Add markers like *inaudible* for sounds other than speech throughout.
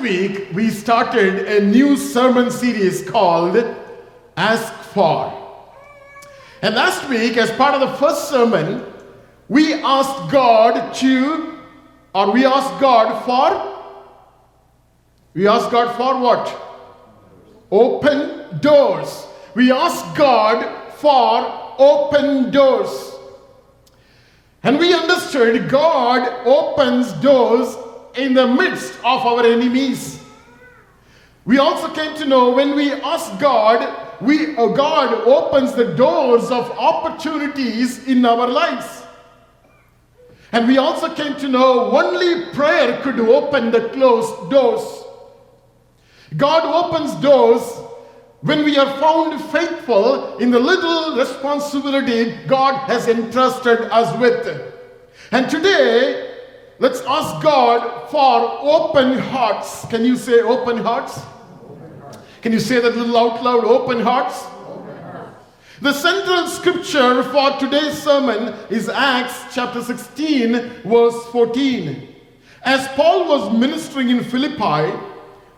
week we started a new sermon series called Ask For. And last week, as part of the first sermon, we asked God to, or we asked God for, we asked God for what? Open doors. We asked God for open doors. And we understood God opens doors in the midst of our enemies. We also came to know when we ask God, we, uh, God opens the doors of opportunities in our lives. And we also came to know only prayer could open the closed doors. God opens doors when we are found faithful in the little responsibility God has entrusted us with. And today, let's ask God for open hearts. Can you say open hearts? Can you say that little out loud? Open hearts? The central scripture for today's sermon is Acts chapter 16, verse 14. As Paul was ministering in Philippi,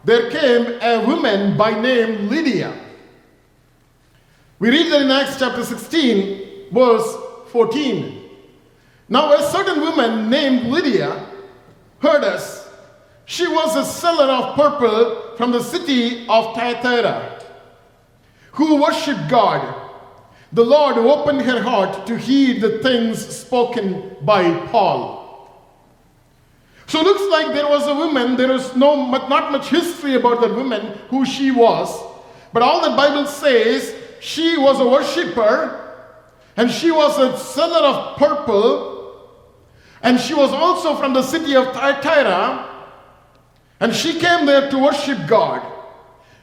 there came a woman by name Lydia. We read that in Acts chapter 16, verse 14. Now, a certain woman named Lydia heard us. She was a seller of purple from the city of Thyatira who worshiped God. The Lord opened her heart to heed the things spoken by Paul. So it looks like there was a woman, there is no, not much history about that woman, who she was. But all the Bible says she was a worshiper and she was a seller of purple and she was also from the city of Thyatira and she came there to worship God.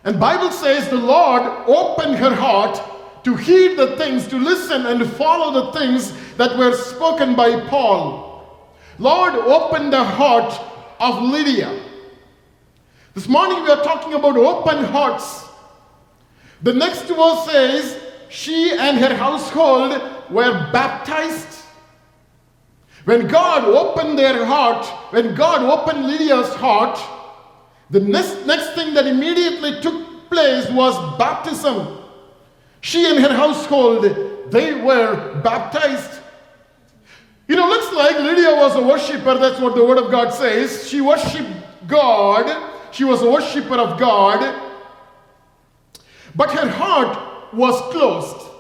And Bible says the Lord opened her heart to heed the things, to listen and follow the things that were spoken by Paul. Lord, open the heart of Lydia. This morning we are talking about open hearts. The next verse says, she and her household were baptized. When God opened their heart, when God opened Lydia's heart, the next, next thing that immediately took place was baptism. She and her household, they were baptized. You know, looks like Lydia was a worshiper. That's what the Word of God says. She worshiped God. She was a worshiper of God. But her heart was closed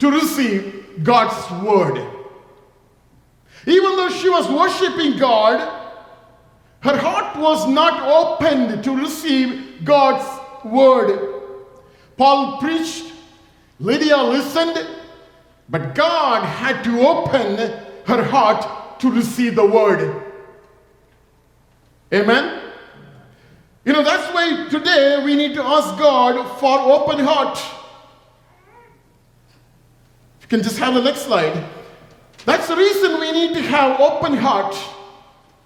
to receive God's Word. Even though she was worshiping God, her heart was not opened to receive God's Word. Paul preached, Lydia listened, but God had to open her heart to receive the word. Amen? You know, that's why today we need to ask God for open heart. You can just have the next slide. That's the reason we need to have open heart.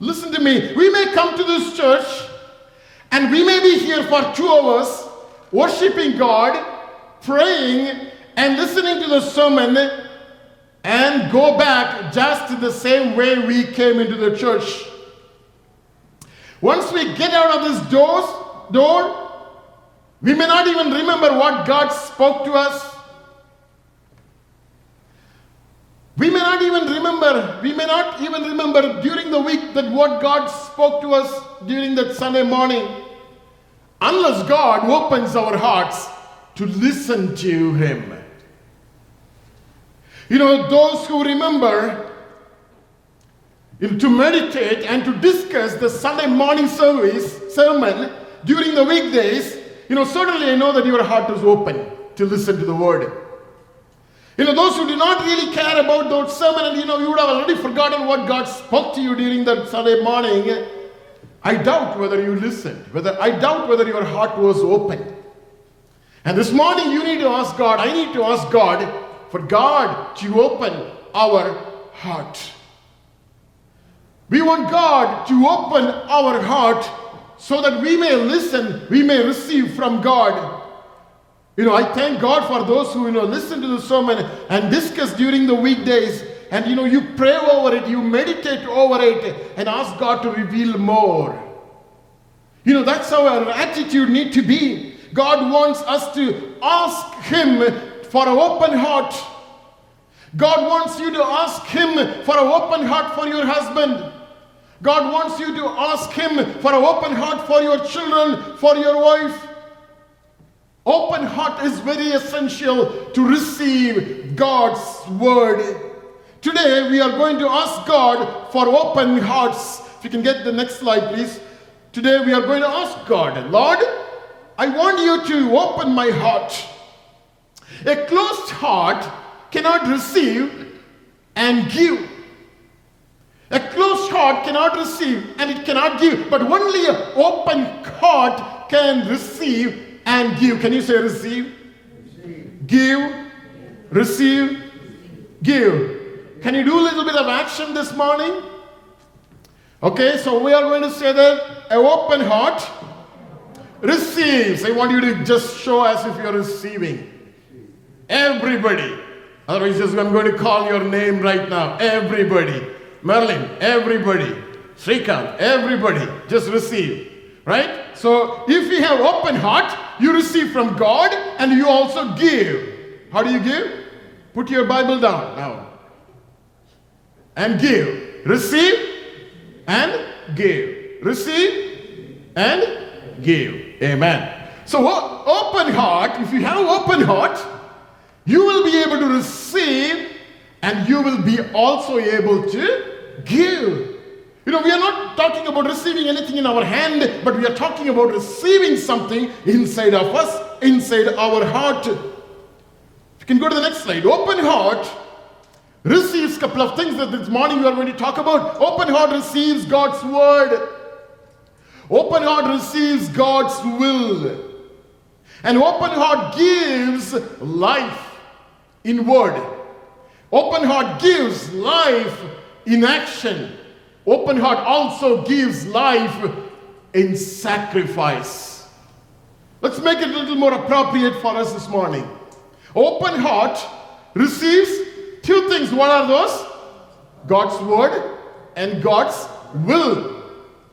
Listen to me. We may come to this church and we may be here for two hours worshiping God, praying, and listening to the sermon and go back just the same way we came into the church. Once we get out of this doors, door, we may not even remember what God spoke to us. We may not even remember, we may not even remember during the week that what God spoke to us during that Sunday morning. Unless God opens our hearts to listen to Him. You know, those who remember to meditate and to discuss the Sunday morning service sermon during the weekdays, you know, certainly I know that your heart is open to listen to the word. You know, those who do not really care about those sermon and you know you would have already forgotten what God spoke to you during that Sunday morning. I doubt whether you listened, whether I doubt whether your heart was open. And this morning you need to ask God, I need to ask God, for God to open our heart. We want God to open our heart so that we may listen, we may receive from God. You know, I thank God for those who, you know, listen to the sermon and discuss during the weekdays. And, you know, you pray over it, you meditate over it, and ask God to reveal more. You know, that's how our attitude need to be. God wants us to ask Him for an open heart. God wants you to ask Him for an open heart for your husband. God wants you to ask Him for an open heart for your children, for your wife. Open heart is very essential to receive God's word. Today we are going to ask God for open hearts. If you can get the next slide, please. Today we are going to ask God, Lord, I want you to open my heart. A closed heart cannot receive and give. A closed heart cannot receive and it cannot give, but only an open heart can receive and give. Can you say receive? receive. Give, receive, give. Can you do a little bit of action this morning? Okay, so we are going to say that an open heart receives. I want you to just show as if you're receiving. Everybody. Otherwise, I'm going to call your name right now. Everybody. Merlin, everybody. Srikant, everybody. Just receive. Right? So if you have open heart, you receive from God and you also give. How do you give? Put your Bible down now. And give. Receive and give. Receive and give. Amen. So open heart, if you have open heart, you will be able to receive and you will be also able to give. You know, we are not talking about receiving anything in our hand, but we are talking about receiving something inside of us, inside our heart. You can go to the next slide. Open heart receives a couple of things that this morning we are going to talk about. Open heart receives God's word. Open heart receives God's will. And open heart gives life in word. Open heart gives life in action. Open heart also gives life in sacrifice. Let's make it a little more appropriate for us this morning. Open heart receives two things. What are those? God's word and God's will.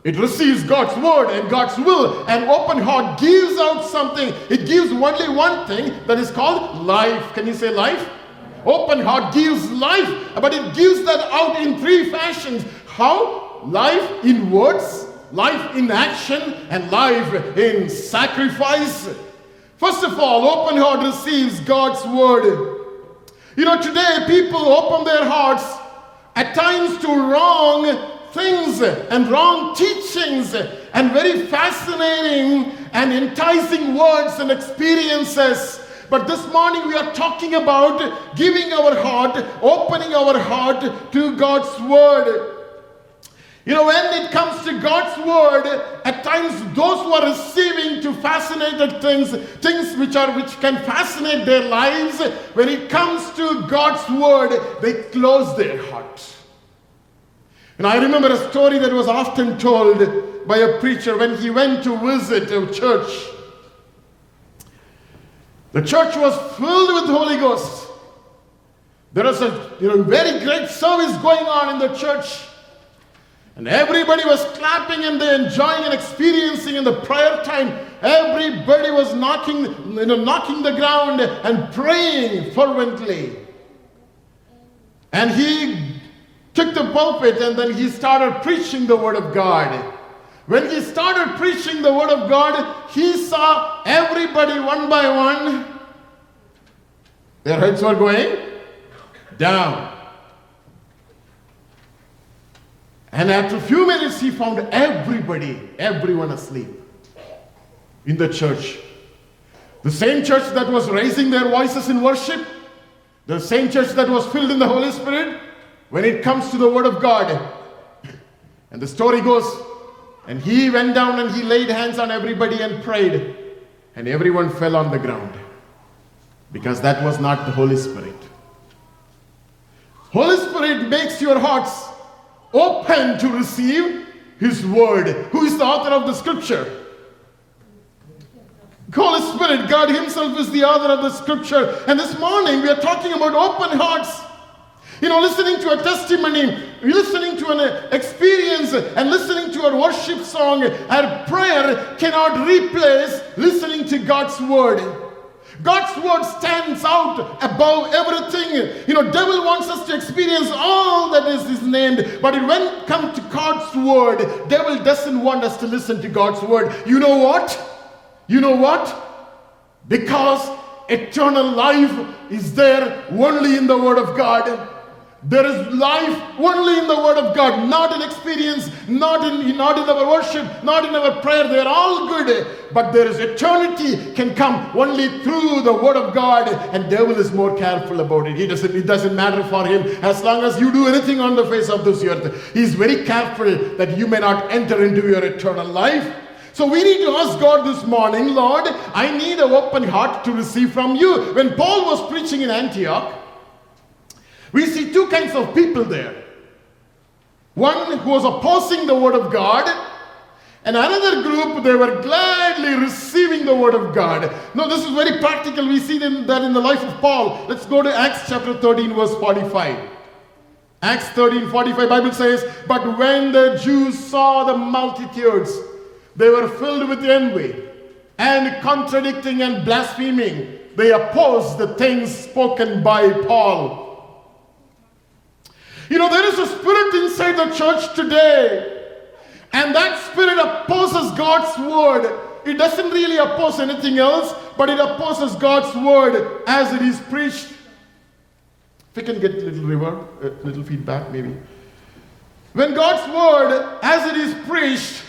It receives God's word and God's will. And open heart gives out something. It gives only one thing that is called life. Can you say life? Open heart gives life, but it gives that out in three fashions. How? Life in words, life in action, and life in sacrifice. First of all, open heart receives God's word. You know, today people open their hearts at times to wrong things and wrong teachings and very fascinating and enticing words and experiences. But this morning we are talking about giving our heart, opening our heart to God's word. You know, when it comes to God's word, at times those who are receiving to fascinated things, things which are which can fascinate their lives, when it comes to God's word, they close their heart. And I remember a story that was often told by a preacher when he went to visit a church. The church was filled with Holy Ghost. There was a you know, very great service going on in the church. And everybody was clapping and they enjoying and experiencing in the prayer time. Everybody was knocking, you know, knocking the ground and praying fervently. And he took the pulpit and then he started preaching the word of God. When he started preaching the word of God, he saw everybody one by one, their heads were going down. And after a few minutes, he found everybody, everyone asleep in the church. The same church that was raising their voices in worship, the same church that was filled in the Holy Spirit, when it comes to the Word of God. And the story goes, and he went down and he laid hands on everybody and prayed, and everyone fell on the ground because that was not the Holy Spirit. Holy Spirit makes your hearts open to receive His Word. Who is the author of the Scripture? Holy Spirit, God Himself is the author of the Scripture. And this morning we are talking about open hearts. You know, listening to a testimony, listening to an experience, and listening to a worship song our prayer cannot replace listening to God's word. God's word stands out above everything. You know, devil wants us to experience all that is his name, but when it comes to God's word, devil doesn't want us to listen to God's word. You know what? You know what? Because eternal life is there only in the word of God. There is life only in the Word of God, not in experience, not in, not in our worship, not in our prayer. They're all good, but there is eternity can come only through the Word of God, and devil is more careful about it. He doesn't, it doesn't matter for him as long as you do anything on the face of this earth. He's very careful that you may not enter into your eternal life. So we need to ask God this morning, Lord, I need an open heart to receive from you. When Paul was preaching in Antioch, we see two kinds of people there. One who was opposing the word of God, and another group, they were gladly receiving the word of God. Now, this is very practical. We see that in the life of Paul. Let's go to Acts chapter 13, verse 45. Acts 13, 45, Bible says, But when the Jews saw the multitudes, they were filled with envy and contradicting and blaspheming. They opposed the things spoken by Paul. You know, there is a spirit inside the church today, and that spirit opposes God's word. It doesn't really oppose anything else, but it opposes God's word as it is preached. If we can get a little reverb, a little feedback, maybe. When God's word, as it is preached,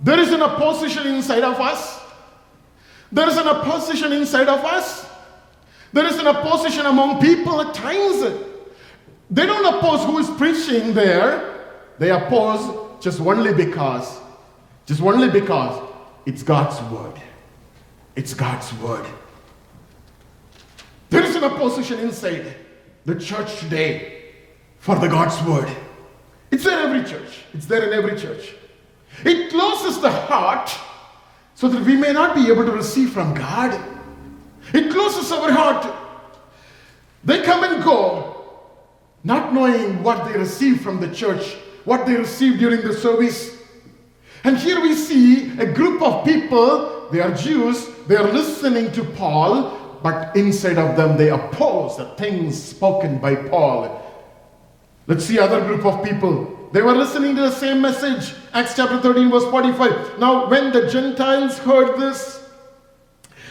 there is an opposition inside of us. There is an opposition inside of us. There is an opposition among people at times. They don't oppose who is preaching there. They oppose just only because, just only because it's God's word. It's God's word. There is an opposition inside the church today for the God's word. It's there in every church. It's there in every church. It closes the heart so that we may not be able to receive from God. It closes our heart. They come and go not knowing what they received from the church, what they received during the service. And here we see a group of people, they are Jews, they are listening to Paul, but inside of them they oppose the things spoken by Paul. Let's see other group of people. They were listening to the same message. Acts chapter 13, verse 45. Now, when the Gentiles heard this,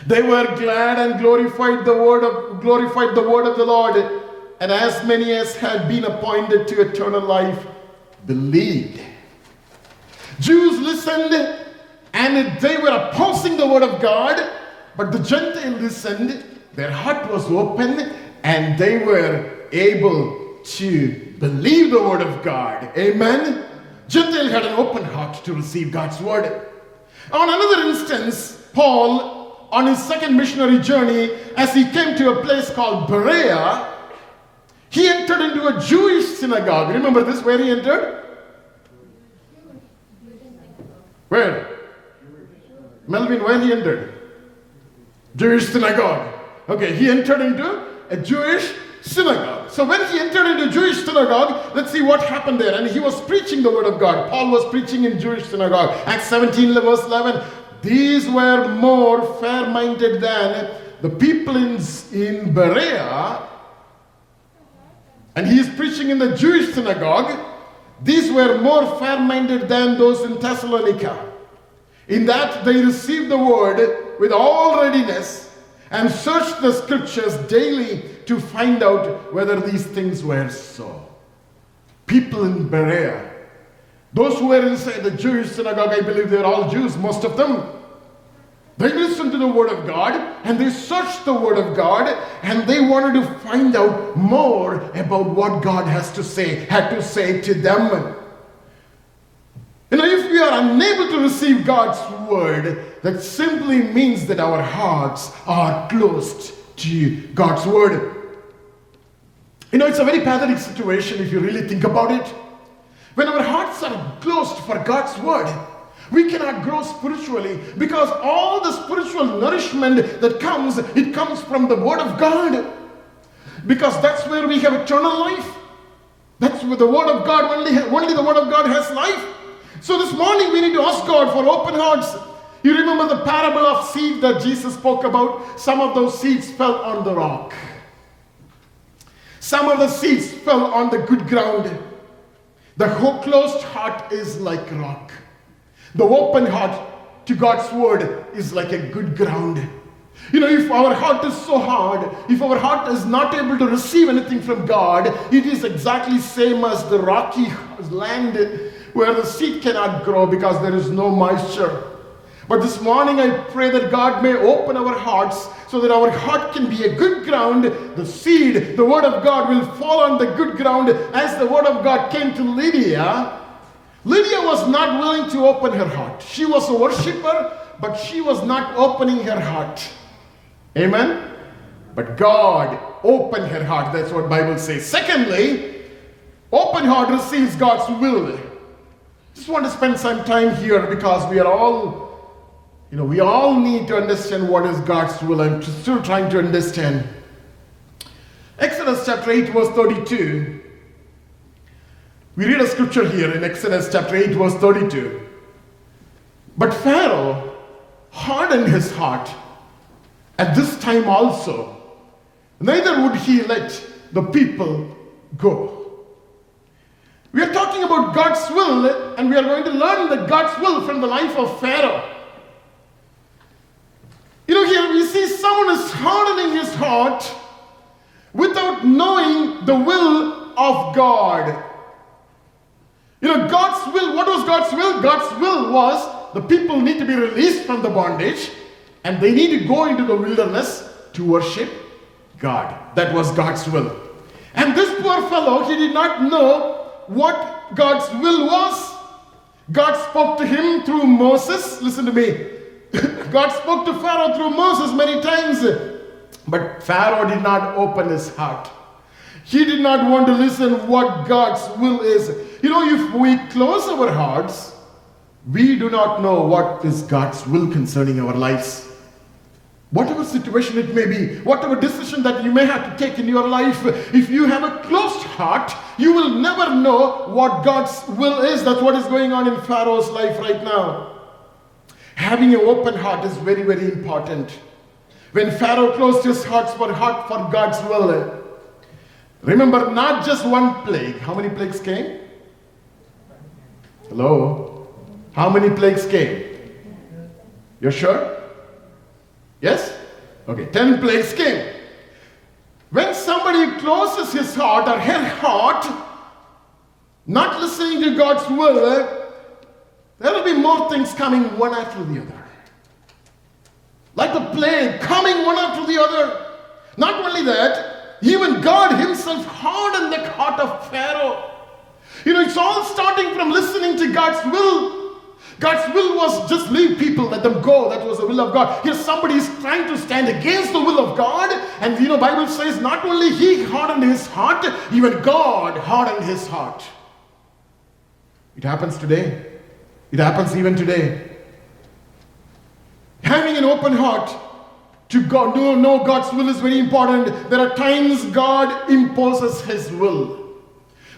they were glad and glorified the word of glorified the word of the Lord and as many as had been appointed to eternal life believed. Jews listened and they were opposing the word of God, but the Gentiles listened, their heart was open, and they were able to believe the word of God. Amen. Gentile had an open heart to receive God's word. On another instance, Paul, on his second missionary journey, as he came to a place called Berea, he entered into a Jewish synagogue. Remember this, where he entered? Where? Melvin, where he entered? Jewish synagogue. Okay, he entered into a Jewish synagogue. So when he entered into Jewish synagogue, let's see what happened there. And he was preaching the word of God. Paul was preaching in Jewish synagogue. Acts 17, verse 11. These were more fair-minded than the people in, in Berea and he is preaching in the Jewish synagogue. These were more fair minded than those in Thessalonica, in that they received the word with all readiness and searched the scriptures daily to find out whether these things were so. People in Berea, those who were inside the Jewish synagogue, I believe they're all Jews, most of them, they listened to the Word of God and they searched the Word of God and they wanted to find out more about what God has to say, had to say to them. You know, if we are unable to receive God's Word, that simply means that our hearts are closed to God's Word. You know, it's a very pathetic situation if you really think about it. When our hearts are closed for God's Word, we cannot grow spiritually because all the spiritual nourishment that comes, it comes from the Word of God. Because that's where we have eternal life. That's where the Word of God, only, only the Word of God has life. So this morning we need to ask God for open hearts. You remember the parable of seed that Jesus spoke about? Some of those seeds fell on the rock. Some of the seeds fell on the good ground. The closed heart is like rock. The open heart to God's word is like a good ground. You know, if our heart is so hard, if our heart is not able to receive anything from God, it is exactly same as the rocky land where the seed cannot grow because there is no moisture. But this morning I pray that God may open our hearts so that our heart can be a good ground. The seed, the word of God will fall on the good ground as the word of God came to Lydia. Lydia was not willing to open her heart. She was a worshiper, but she was not opening her heart. Amen? But God opened her heart. That's what Bible says. Secondly, open heart receives God's will. Just want to spend some time here because we are all, you know, we all need to understand what is God's will. I'm still trying to understand. Exodus chapter 8, verse 32. We read a scripture here in Exodus chapter 8, verse 32. But Pharaoh hardened his heart at this time also, neither would he let the people go. We are talking about God's will, and we are going to learn the God's will from the life of Pharaoh. You know, here we see someone is hardening his heart without knowing the will of God. You know, God's will, what was God's will? God's will was the people need to be released from the bondage and they need to go into the wilderness to worship God. That was God's will. And this poor fellow, he did not know what God's will was. God spoke to him through Moses. Listen to me. *laughs* God spoke to Pharaoh through Moses many times. But Pharaoh did not open his heart. He did not want to listen what God's will is. You know, if we close our hearts, we do not know what is God's will concerning our lives. Whatever situation it may be, whatever decision that you may have to take in your life, if you have a closed heart, you will never know what God's will is. That's what is going on in Pharaoh's life right now. Having an open heart is very, very important. When Pharaoh closed his heart for heart for God's will, remember not just one plague. How many plagues came? Hello? How many plagues came? You're sure? Yes? Okay, 10 plagues came. When somebody closes his heart or her heart, not listening to God's will, there will be more things coming one after the other. Like the plague coming one after the other. Not only that, even God Himself hardened the heart of Pharaoh. You know, it's all starting from listening to God's will God's will was just leave people, let them go. That was the will of God. Here somebody is trying to stand against the will of God. And you know, Bible says not only he hardened his heart, even God hardened his heart. It happens today. It happens even today. Having an open heart to God, know, know God's will is very important. There are times God imposes his will.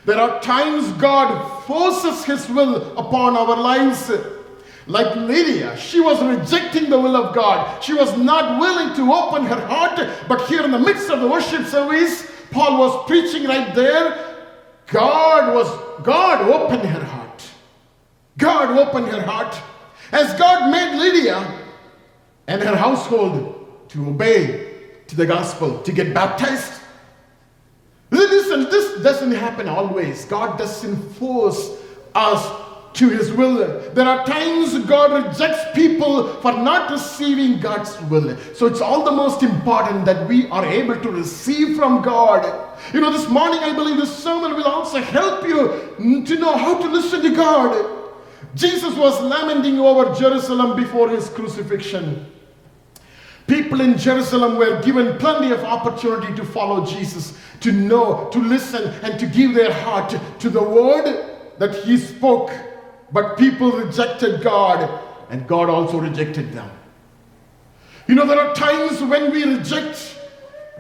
There are times God forces His will upon our lives. Like Lydia, she was rejecting the will of God. She was not willing to open her heart. But here in the midst of the worship service, Paul was preaching right there. God was, God opened her heart. God opened her heart. As God made Lydia and her household to obey to the gospel, to get baptized, Listen, this doesn't happen always. God doesn't force us to his will. There are times God rejects people for not receiving God's will. So it's all the most important that we are able to receive from God. You know, this morning I believe this sermon will also help you to know how to listen to God. Jesus was lamenting over Jerusalem before his crucifixion. People in Jerusalem were given plenty of opportunity to follow Jesus, to know, to listen, and to give their heart to the word that he spoke. But people rejected God, and God also rejected them. You know, there are times when we reject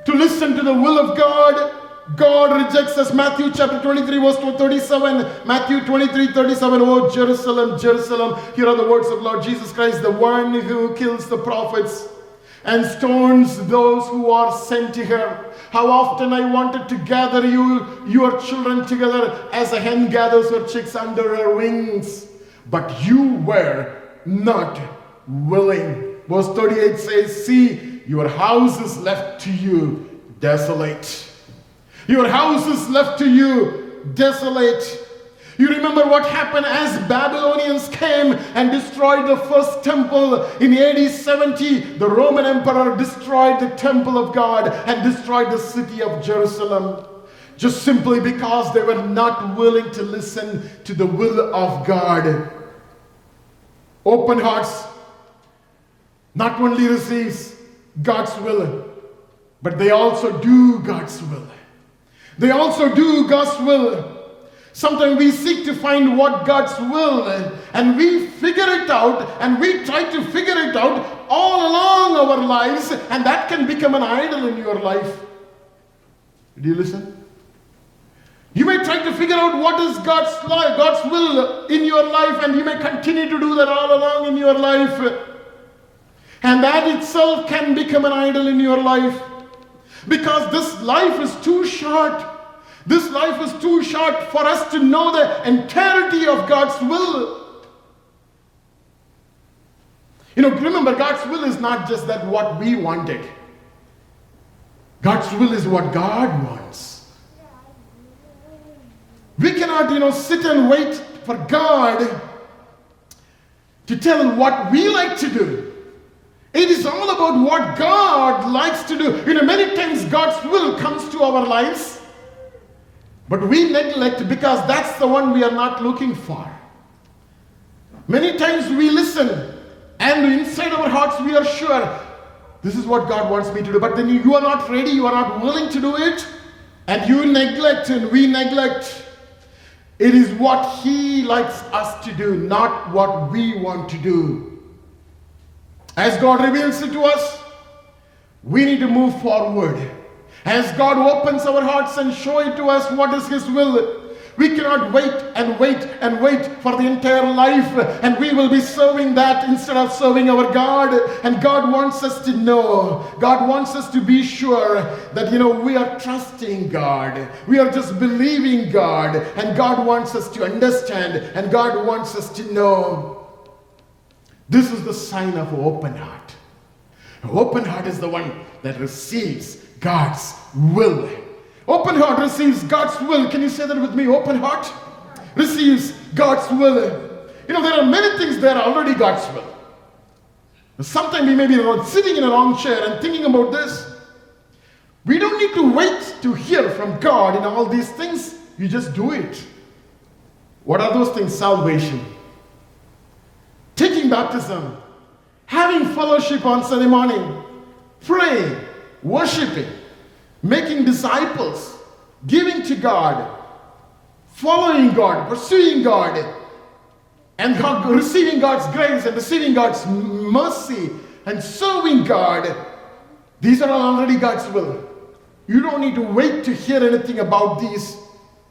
to listen to the will of God. God rejects us. Matthew chapter 23, verse 37. Matthew 23, 37. Oh, Jerusalem, Jerusalem. Here are the words of Lord Jesus Christ, the one who kills the prophets and stones those who are sent to her. How often I wanted to gather you, your children together as a hen gathers her chicks under her wings, but you were not willing. Verse 38 says, See, your house is left to you desolate. Your house is left to you desolate. You remember what happened as Babylonians came and destroyed the first temple in AD 70? The Roman emperor destroyed the temple of God and destroyed the city of Jerusalem just simply because they were not willing to listen to the will of God. Open hearts not only receives God's will, but they also do God's will. They also do God's will. Sometimes we seek to find what God's will and we figure it out and we try to figure it out all along our lives and that can become an idol in your life. Do you listen? You may try to figure out what is God's God's will in your life and you may continue to do that all along in your life. And that itself can become an idol in your life. Because this life is too short this life is too short for us to know the entirety of God's will. You know, remember, God's will is not just that what we wanted. God's will is what God wants. We cannot, you know, sit and wait for God to tell what we like to do. It is all about what God likes to do. You know, many times God's will comes to our lives but we neglect because that's the one we are not looking for. Many times we listen, and inside our hearts we are sure this is what God wants me to do. But then you are not ready, you are not willing to do it, and you neglect and we neglect. It is what He likes us to do, not what we want to do. As God reveals it to us, we need to move forward. As God opens our hearts and show it to us what is His will, we cannot wait and wait and wait for the entire life, and we will be serving that instead of serving our God. And God wants us to know, God wants us to be sure that, you know, we are trusting God. We are just believing God, and God wants us to understand, and God wants us to know. This is the sign of open heart. Open heart is the one that receives God's will. Open heart receives God's will. Can you say that with me? Open heart receives God's will. You know, there are many things that are already God's will. Sometimes we may be sitting in a wrong chair and thinking about this. We don't need to wait to hear from God in all these things. You just do it. What are those things? Salvation, taking baptism, having fellowship on Sunday morning, praying, worshiping, making disciples, giving to God, following God, pursuing God, and receiving God's grace and receiving God's mercy and serving God. These are already God's will. You don't need to wait to hear anything about these.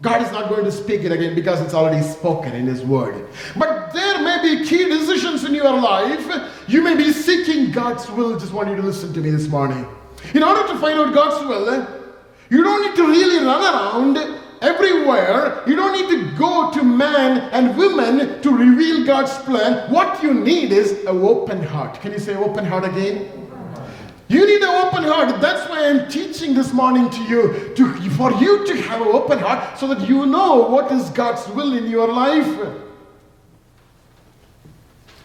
God is not going to speak it again because it's already spoken in His Word. But there may be key decisions in your life. You may be seeking God's will. Just want you to listen to me this morning. In order to find out God's will, you don't need to really run around everywhere. You don't need to go to men and women to reveal God's plan. What you need is an open heart. Can you say open heart again? You need an open heart. That's why I'm teaching this morning to you, to, for you to have an open heart so that you know what is God's will in your life.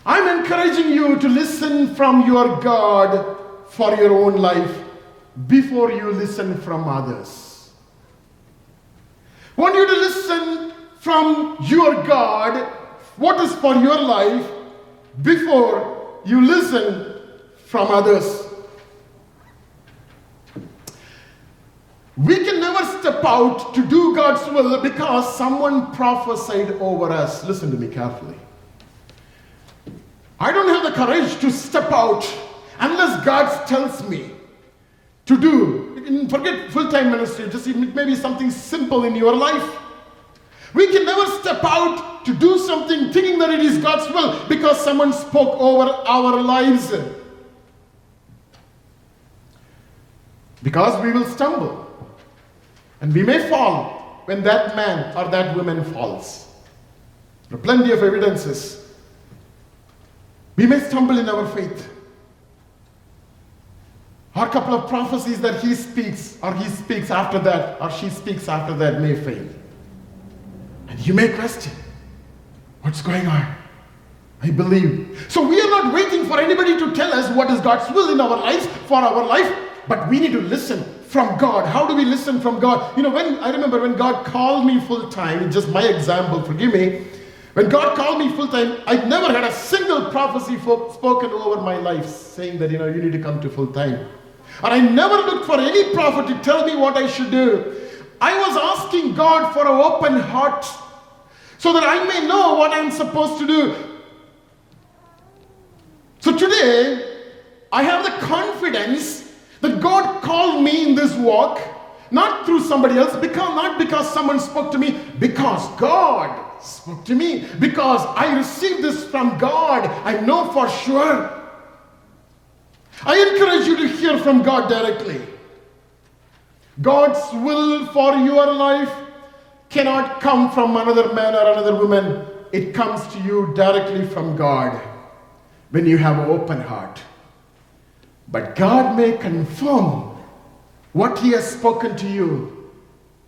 I'm encouraging you to listen from your God for your own life before you listen from others. Want you to listen from your God, what is for your life, before you listen from others. We can never step out to do God's will because someone prophesied over us. Listen to me carefully. I don't have the courage to step out unless God tells me to do forget full time ministry, just maybe something simple in your life. We can never step out to do something thinking that it is God's will because someone spoke over our lives. Because we will stumble and we may fall when that man or that woman falls. There are plenty of evidences. We may stumble in our faith. Or a couple of prophecies that he speaks, or he speaks after that, or she speaks after that may fail. And you may question what's going on. I believe. So we are not waiting for anybody to tell us what is God's will in our lives, for our life, but we need to listen from God. How do we listen from God? You know, when I remember when God called me full time, just my example, forgive me. When God called me full time, I never had a single prophecy spoken over my life saying that, you know, you need to come to full time. And I never looked for any prophet to tell me what I should do. I was asking God for an open heart so that I may know what I'm supposed to do. So today, I have the confidence that God called me in this walk, not through somebody else, because not because someone spoke to me, because God spoke to me, because I received this from God. I know for sure. I encourage you to hear from God directly. God's will for your life cannot come from another man or another woman. It comes to you directly from God when you have an open heart. But God may confirm what He has spoken to you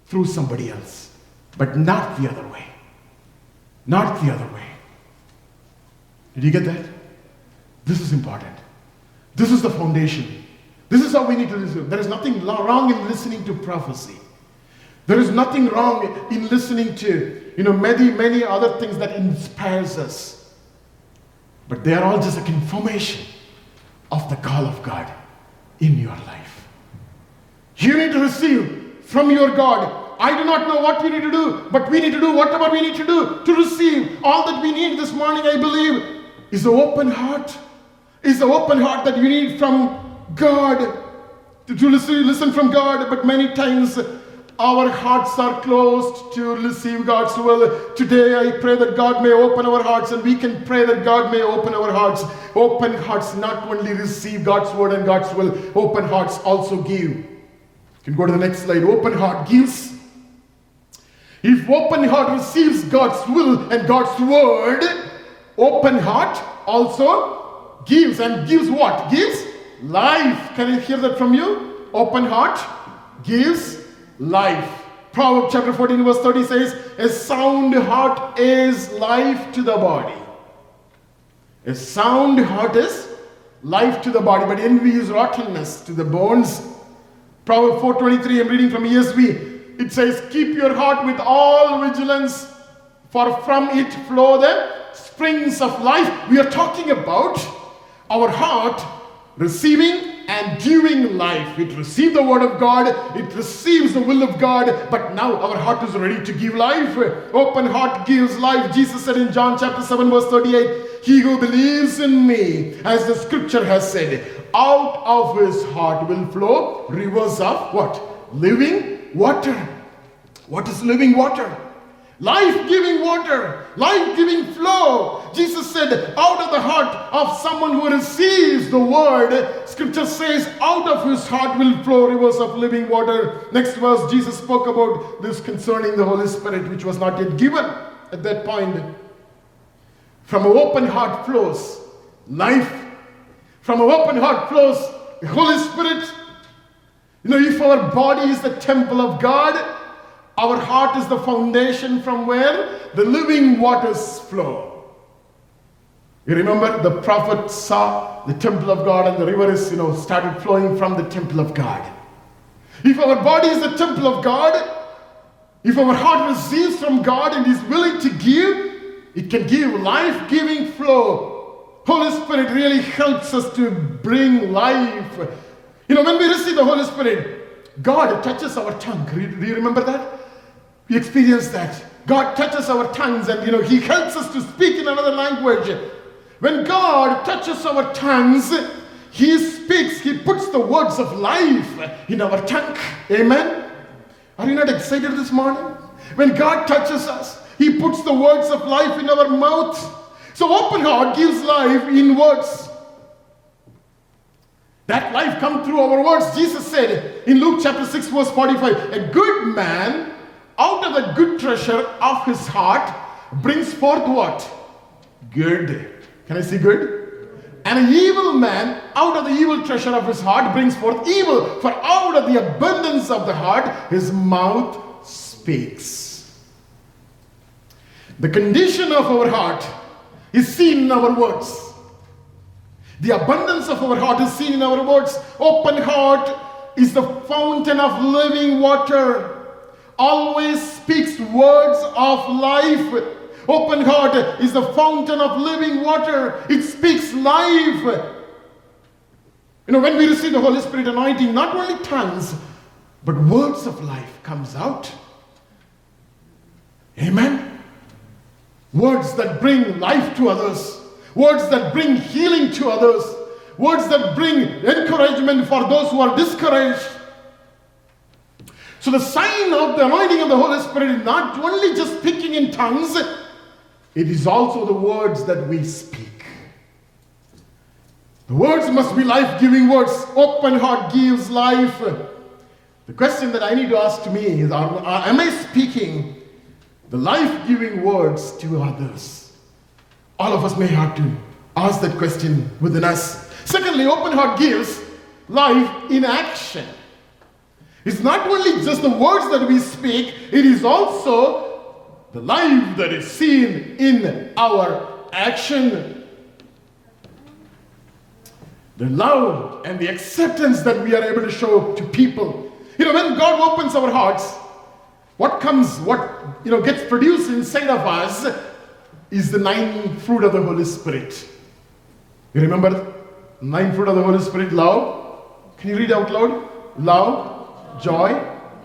through somebody else, but not the other way. Not the other way. Did you get that? This is important. This is the foundation. This is how we need to listen. There is nothing wrong in listening to prophecy. There is nothing wrong in listening to, you know, many, many other things that inspires us. But they are all just a confirmation of the call of God in your life. You need to receive from your God. I do not know what we need to do, but we need to do whatever we need to do to receive. All that we need this morning, I believe, is an open heart is the open heart that you need from God to, listen from God. But many times our hearts are closed to receive God's will. Today I pray that God may open our hearts and we can pray that God may open our hearts. Open hearts not only receive God's word and God's will, open hearts also give. You can go to the next slide. Open heart gives. If open heart receives God's will and God's word, open heart also gives and gives what? Gives life. Can I hear that from you? Open heart gives life. Proverbs chapter 14, verse 30 says, A sound heart is life to the body. A sound heart is life to the body, but envy is rottenness to the bones. Proverbs 4:23, I'm reading from ESV. It says, Keep your heart with all vigilance, for from it flow the springs of life. We are talking about our heart receiving and giving life. It received the word of God, it receives the will of God, but now our heart is ready to give life. Open heart gives life. Jesus said in John chapter 7, verse 38, He who believes in me, as the scripture has said, out of his heart will flow rivers of what? Living water. What is living water? Life giving water, life giving flow. Jesus said, out of the heart of someone who receives the word, scripture says, out of his heart will flow rivers of living water. Next verse, Jesus spoke about this concerning the Holy Spirit, which was not yet given at that point. From an open heart flows life. From an open heart flows the Holy Spirit. You know, if our body is the temple of God, our heart is the foundation from where the living waters flow. You remember the prophet saw the temple of God and the river is, you know, started flowing from the temple of God. If our body is the temple of God, if our heart receives from God and is willing to give, it can give life giving flow. Holy Spirit really helps us to bring life. You know, when we receive the Holy Spirit, God touches our tongue. Do you remember that? We experience that. God touches our tongues and you know He helps us to speak in another language. When God touches our tongues, He speaks, He puts the words of life in our tongue. Amen. Are you not excited this morning? When God touches us, He puts the words of life in our mouth. So open heart gives life in words. That life come through our words. Jesus said in Luke chapter 6, verse 45, a good man out of the good treasure of his heart brings forth what? Good. Can I see good? And an evil man out of the evil treasure of his heart brings forth evil. For out of the abundance of the heart, his mouth speaks. The condition of our heart is seen in our words. The abundance of our heart is seen in our words. Open heart is the fountain of living water. Always speaks words of life. Open heart is the fountain of living water. It speaks life. You know, when we receive the Holy Spirit anointing, not only tongues, but words of life comes out. Amen. Words that bring life to others, words that bring healing to others, words that bring encouragement for those who are discouraged. So, the sign of the anointing of the Holy Spirit is not only just speaking in tongues, it is also the words that we speak. The words must be life giving words. Open heart gives life. The question that I need to ask to me is Am I speaking the life giving words to others? All of us may have to ask that question within us. Secondly, open heart gives life in action. It's not only just the words that we speak, it is also the life that is seen in our action. The love and the acceptance that we are able to show to people. You know, when God opens our hearts, what comes, what you know, gets produced inside of us is the nine fruit of the Holy Spirit. You remember nine fruit of the Holy Spirit? Love. Can you read out loud? Love, joy,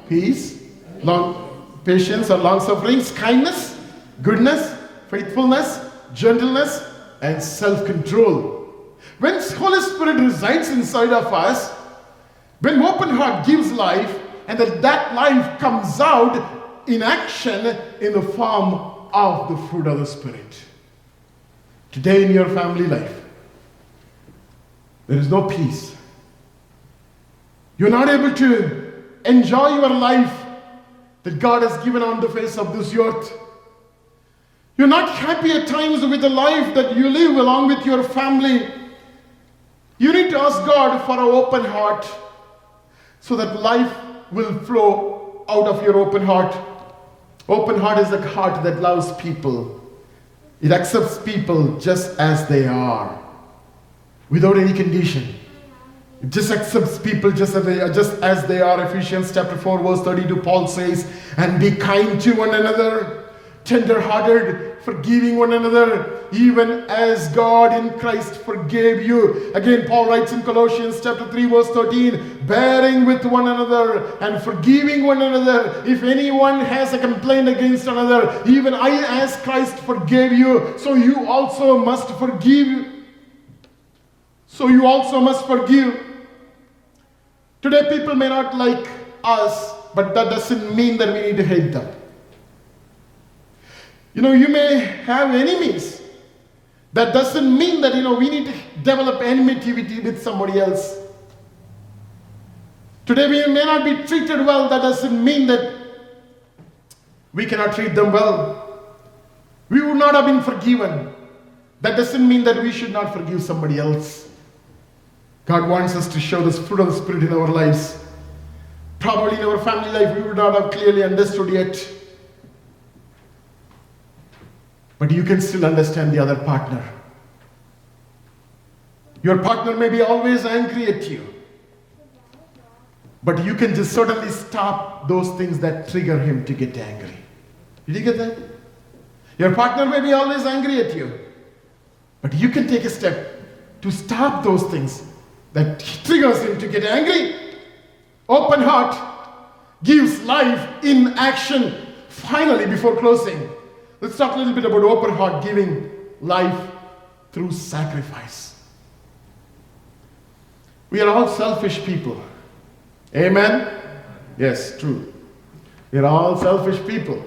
peace, long patience or long sufferings, kindness, goodness, faithfulness, gentleness, and self control. When Holy Spirit resides inside of us, when open heart gives life, and that, that life comes out in action in the form of the fruit of the Spirit. Today in your family life, there is no peace. You're not able to enjoy your life that God has given on the face of this earth. You're not happy at times with the life that you live along with your family. You need to ask God for an open heart so that life will flow out of your open heart. Open heart is a heart that loves people. It accepts people just as they are, without any condition. Just accepts people just as, they, just as they are. Ephesians chapter 4, verse 32, Paul says, And be kind to one another, tender hearted, forgiving one another, even as God in Christ forgave you. Again, Paul writes in Colossians chapter 3, verse 13, bearing with one another and forgiving one another. If anyone has a complaint against another, even I, as Christ, forgave you, so you also must forgive. So you also must forgive. Today, people may not like us, but that doesn't mean that we need to hate them. You know, you may have enemies. That doesn't mean that, you know, we need to develop enmity with somebody else. Today, we may not be treated well. That doesn't mean that we cannot treat them well. We would not have been forgiven. That doesn't mean that we should not forgive somebody else. God wants us to show this fruit of the Spirit in our lives. Probably in our family life, we would not have clearly understood yet. But you can still understand the other partner. Your partner may be always angry at you. But you can just certainly stop those things that trigger him to get angry. Did you get that? Your partner may be always angry at you. But you can take a step to stop those things that triggers him to get angry. Open heart gives life in action. Finally, before closing, let's talk a little bit about open heart giving life through sacrifice. We are all selfish people. Amen? Yes, true. We are all selfish people.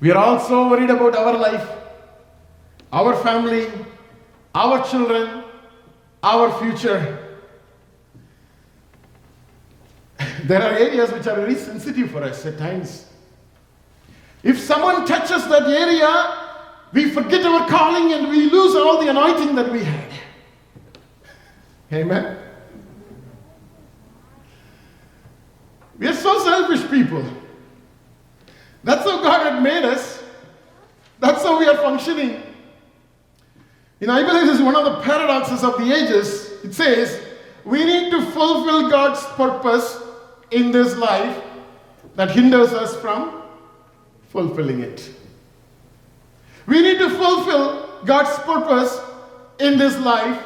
We are all so worried about our life, our family, our children, our future. There are areas which are very sensitive for us at times. If someone touches that area, we forget our calling and we lose all the anointing that we had. Amen. We are so selfish people. That's how God had made us. That's how we are functioning. You know, I believe this is one of the paradoxes of the ages. It says, we need to fulfill God's purpose in this life that hinders us from fulfilling it. We need to fulfill God's purpose in this life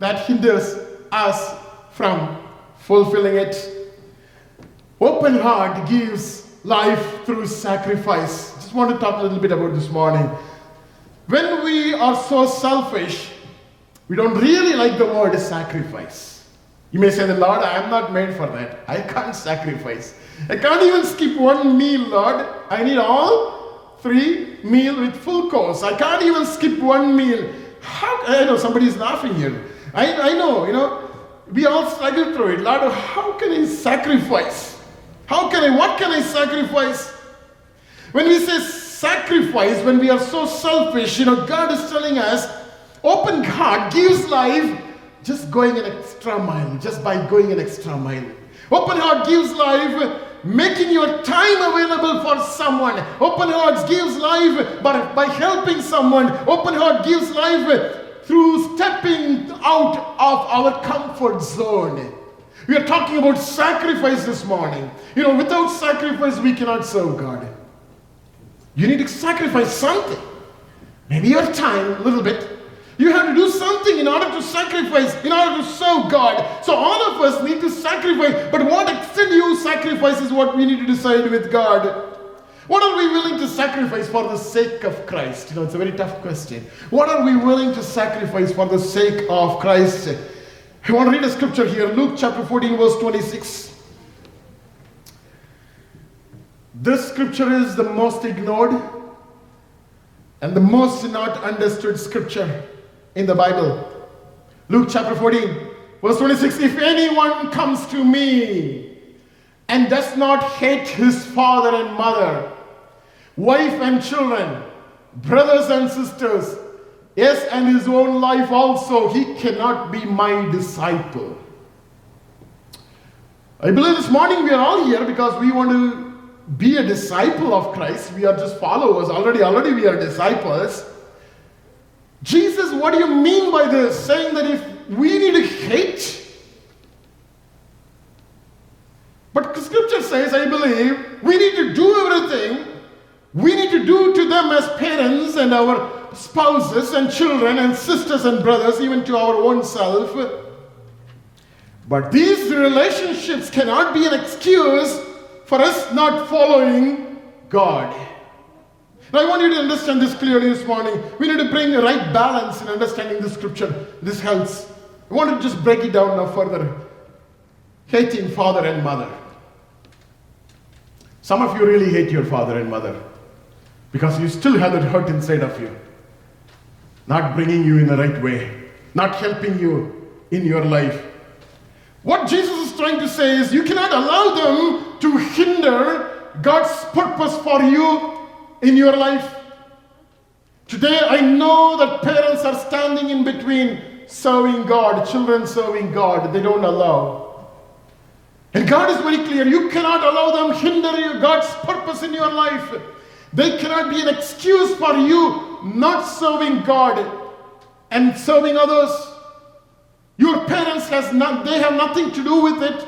that hinders us from fulfilling it. Open heart gives life through sacrifice. Just want to talk a little bit about this morning. When we are so selfish, we don't really like the word sacrifice. You may say, Lord, I am not made for that. I can't sacrifice. I can't even skip one meal, Lord. I need all three meal with full course. I can't even skip one meal. How I know somebody's laughing here. I, I know, you know, we all struggle through it. Lord, how can I sacrifice? How can I, what can I sacrifice? When we say sacrifice, when we are so selfish, you know, God is telling us, open heart gives life just going an extra mile, just by going an extra mile. Open heart gives life making your time available for someone. Open heart gives life by, by helping someone. Open heart gives life through stepping out of our comfort zone. We are talking about sacrifice this morning. You know, without sacrifice, we cannot serve God. You need to sacrifice something. Maybe your time, a little bit. You have to do something in order to sacrifice, in order to serve God. So all of us need to sacrifice. But what extent you sacrifice is what we need to decide with God. What are we willing to sacrifice for the sake of Christ? You know, it's a very tough question. What are we willing to sacrifice for the sake of Christ? I want to read a scripture here, Luke chapter 14, verse 26. This scripture is the most ignored and the most not understood scripture in the Bible. Luke chapter 14, verse 26 If anyone comes to me and does not hate his father and mother, wife and children, brothers and sisters, yes, and his own life also, he cannot be my disciple. I believe this morning we are all here because we want to be a disciple of Christ. We are just followers. Already, already we are disciples. Jesus, what do you mean by this? Saying that if we need to hate, but scripture says, I believe, we need to do everything we need to do to them as parents and our spouses and children and sisters and brothers, even to our own self. But these relationships cannot be an excuse for us not following God. Now, I want you to understand this clearly this morning. We need to bring the right balance in understanding the scripture. This helps. I want to just break it down now further. Hating father and mother. Some of you really hate your father and mother because you still have that hurt inside of you. Not bringing you in the right way, not helping you in your life. What Jesus trying to say is you cannot allow them to hinder God's purpose for you in your life. Today, I know that parents are standing in between serving God, children serving God. They don't allow. And God is very clear you cannot allow them hinder God's purpose in your life. They cannot be an excuse for you not serving God and serving others. Your parents has not, they have nothing to do with it.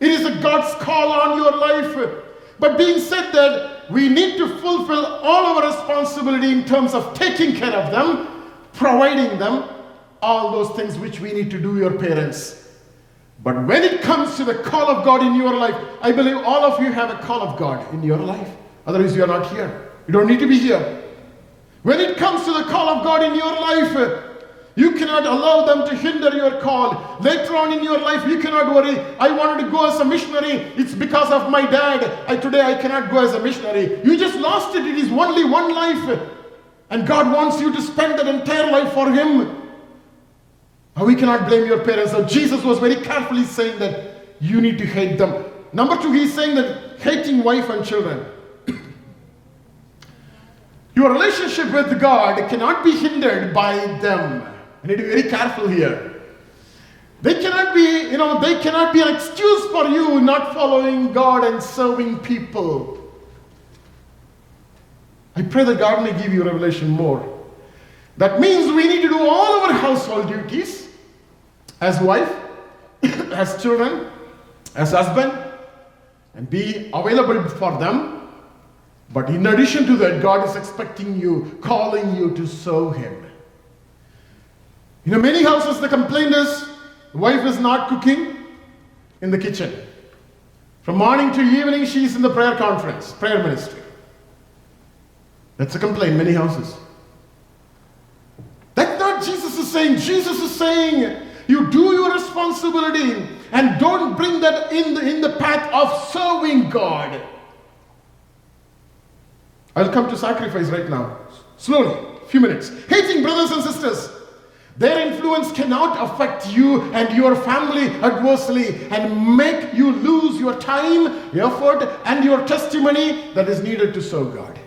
It is a God's call on your life. But being said that, we need to fulfill all our responsibility in terms of taking care of them, providing them, all those things which we need to do, your parents. But when it comes to the call of God in your life, I believe all of you have a call of God in your life. Otherwise, you are not here. You don't need to be here. When it comes to the call of God in your life, You cannot allow them to hinder your call. Later on in your life, you cannot worry. I wanted to go as a missionary. It's because of my dad. I, today I cannot go as a missionary. You just lost it. It is only one life. And God wants you to spend that entire life for Him. Now we cannot blame your parents. So Jesus was very carefully saying that you need to hate them. Number two, he's saying that hating wife and children. your relationship with God cannot be hindered by them. You need to be very careful here. They cannot be, you know, they cannot be an excuse for you not following God and serving people. I pray that God may give you revelation more. That means we need to do all our household duties as wife, *coughs* as children, as husband, and be available for them. But in addition to that, God is expecting you, calling you to serve Him. You know, many houses, the complaint is the wife is not cooking in the kitchen. From morning to evening, she's in the prayer conference, prayer ministry. That's a complaint, many houses. That's not Jesus is saying. Jesus is saying, you do your responsibility and don't bring that in the, in the path of serving God. I'll come to sacrifice right now. Slowly, few minutes. Hating brothers and sisters. Their influence cannot affect you and your family adversely and make you lose your time, effort, and your testimony that is needed to serve God.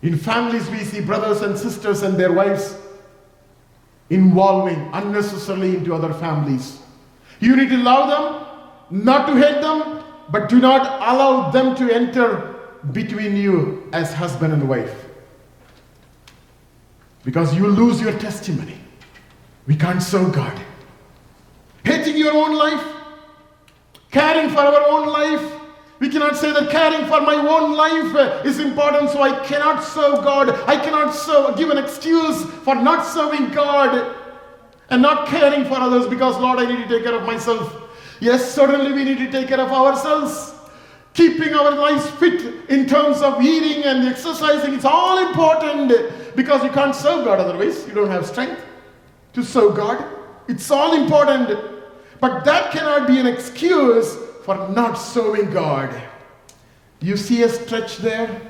In families, we see brothers and sisters and their wives involving unnecessarily into other families. You need to love them, not to hate them, but do not allow them to enter between you as husband and wife because you lose your testimony. We can't serve God. Hating your own life, caring for our own life. We cannot say that caring for my own life uh, is important, so I cannot serve God. I cannot serve, give an excuse for not serving God and not caring for others because, Lord, I need to take care of myself. Yes, certainly we need to take care of ourselves. Keeping our lives fit in terms of eating and exercising, it's all important because you can't serve God otherwise. You don't have strength to serve God. It's all important. But that cannot be an excuse for not serving God. You see a stretch there?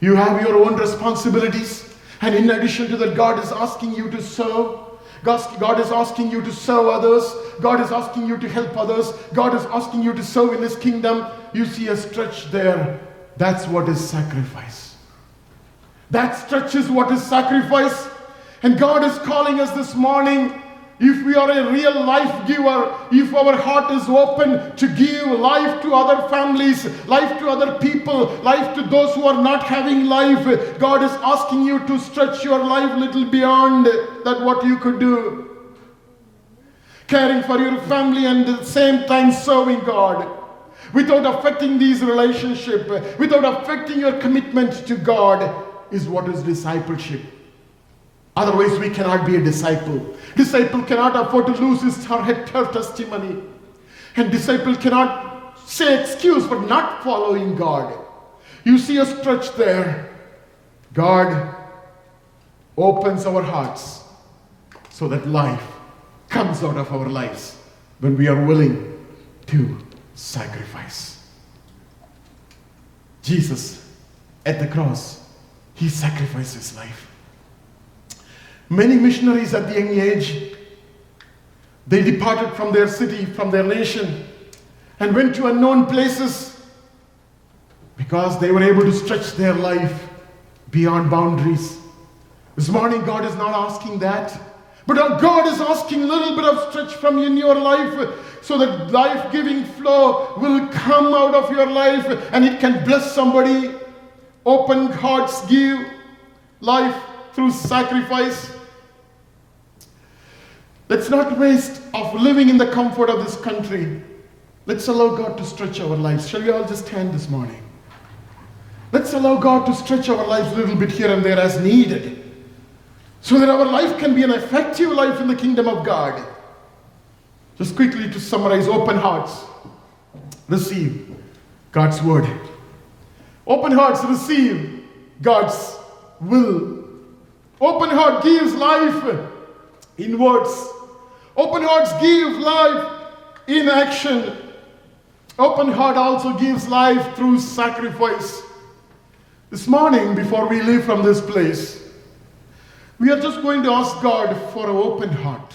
You have your own responsibilities. And in addition to that, God is asking you to serve. God is asking you to serve others. God is asking you to help others. God is asking you to serve in His kingdom. You see a stretch there. That's what is sacrifice. That stretches what is sacrifice. And God is calling us this morning. If we are a real life giver, if our heart is open to give life to other families, life to other people, life to those who are not having life, God is asking you to stretch your life a little beyond that what you could do. Caring for your family and at the same time serving God without affecting these relationships, without affecting your commitment to God is what is discipleship. Otherwise, we cannot be a disciple. Disciple cannot afford to lose his her, her testimony. And disciple cannot say excuse for not following God. You see a stretch there. God opens our hearts so that life comes out of our lives when we are willing to sacrifice. Jesus at the cross he sacrificed his life. Many missionaries at the young age, they departed from their city, from their nation, and went to unknown places because they were able to stretch their life beyond boundaries. This morning, God is not asking that. But God is asking a little bit of stretch from you in your life so that life giving flow will come out of your life and it can bless somebody open hearts give life through sacrifice. Let's not waste of living in the comfort of this country. Let's allow God to stretch our lives. Shall we all just stand this morning? Let's allow God to stretch our lives a little bit here and there as needed. So that our life can be an effective life in the kingdom of God. Just quickly to summarize open hearts. Receive God's word. Open hearts receive God's will Open heart gives life in words. Open hearts give life in action. Open heart also gives life through sacrifice. This morning, before we leave from this place, we are just going to ask God for an open heart.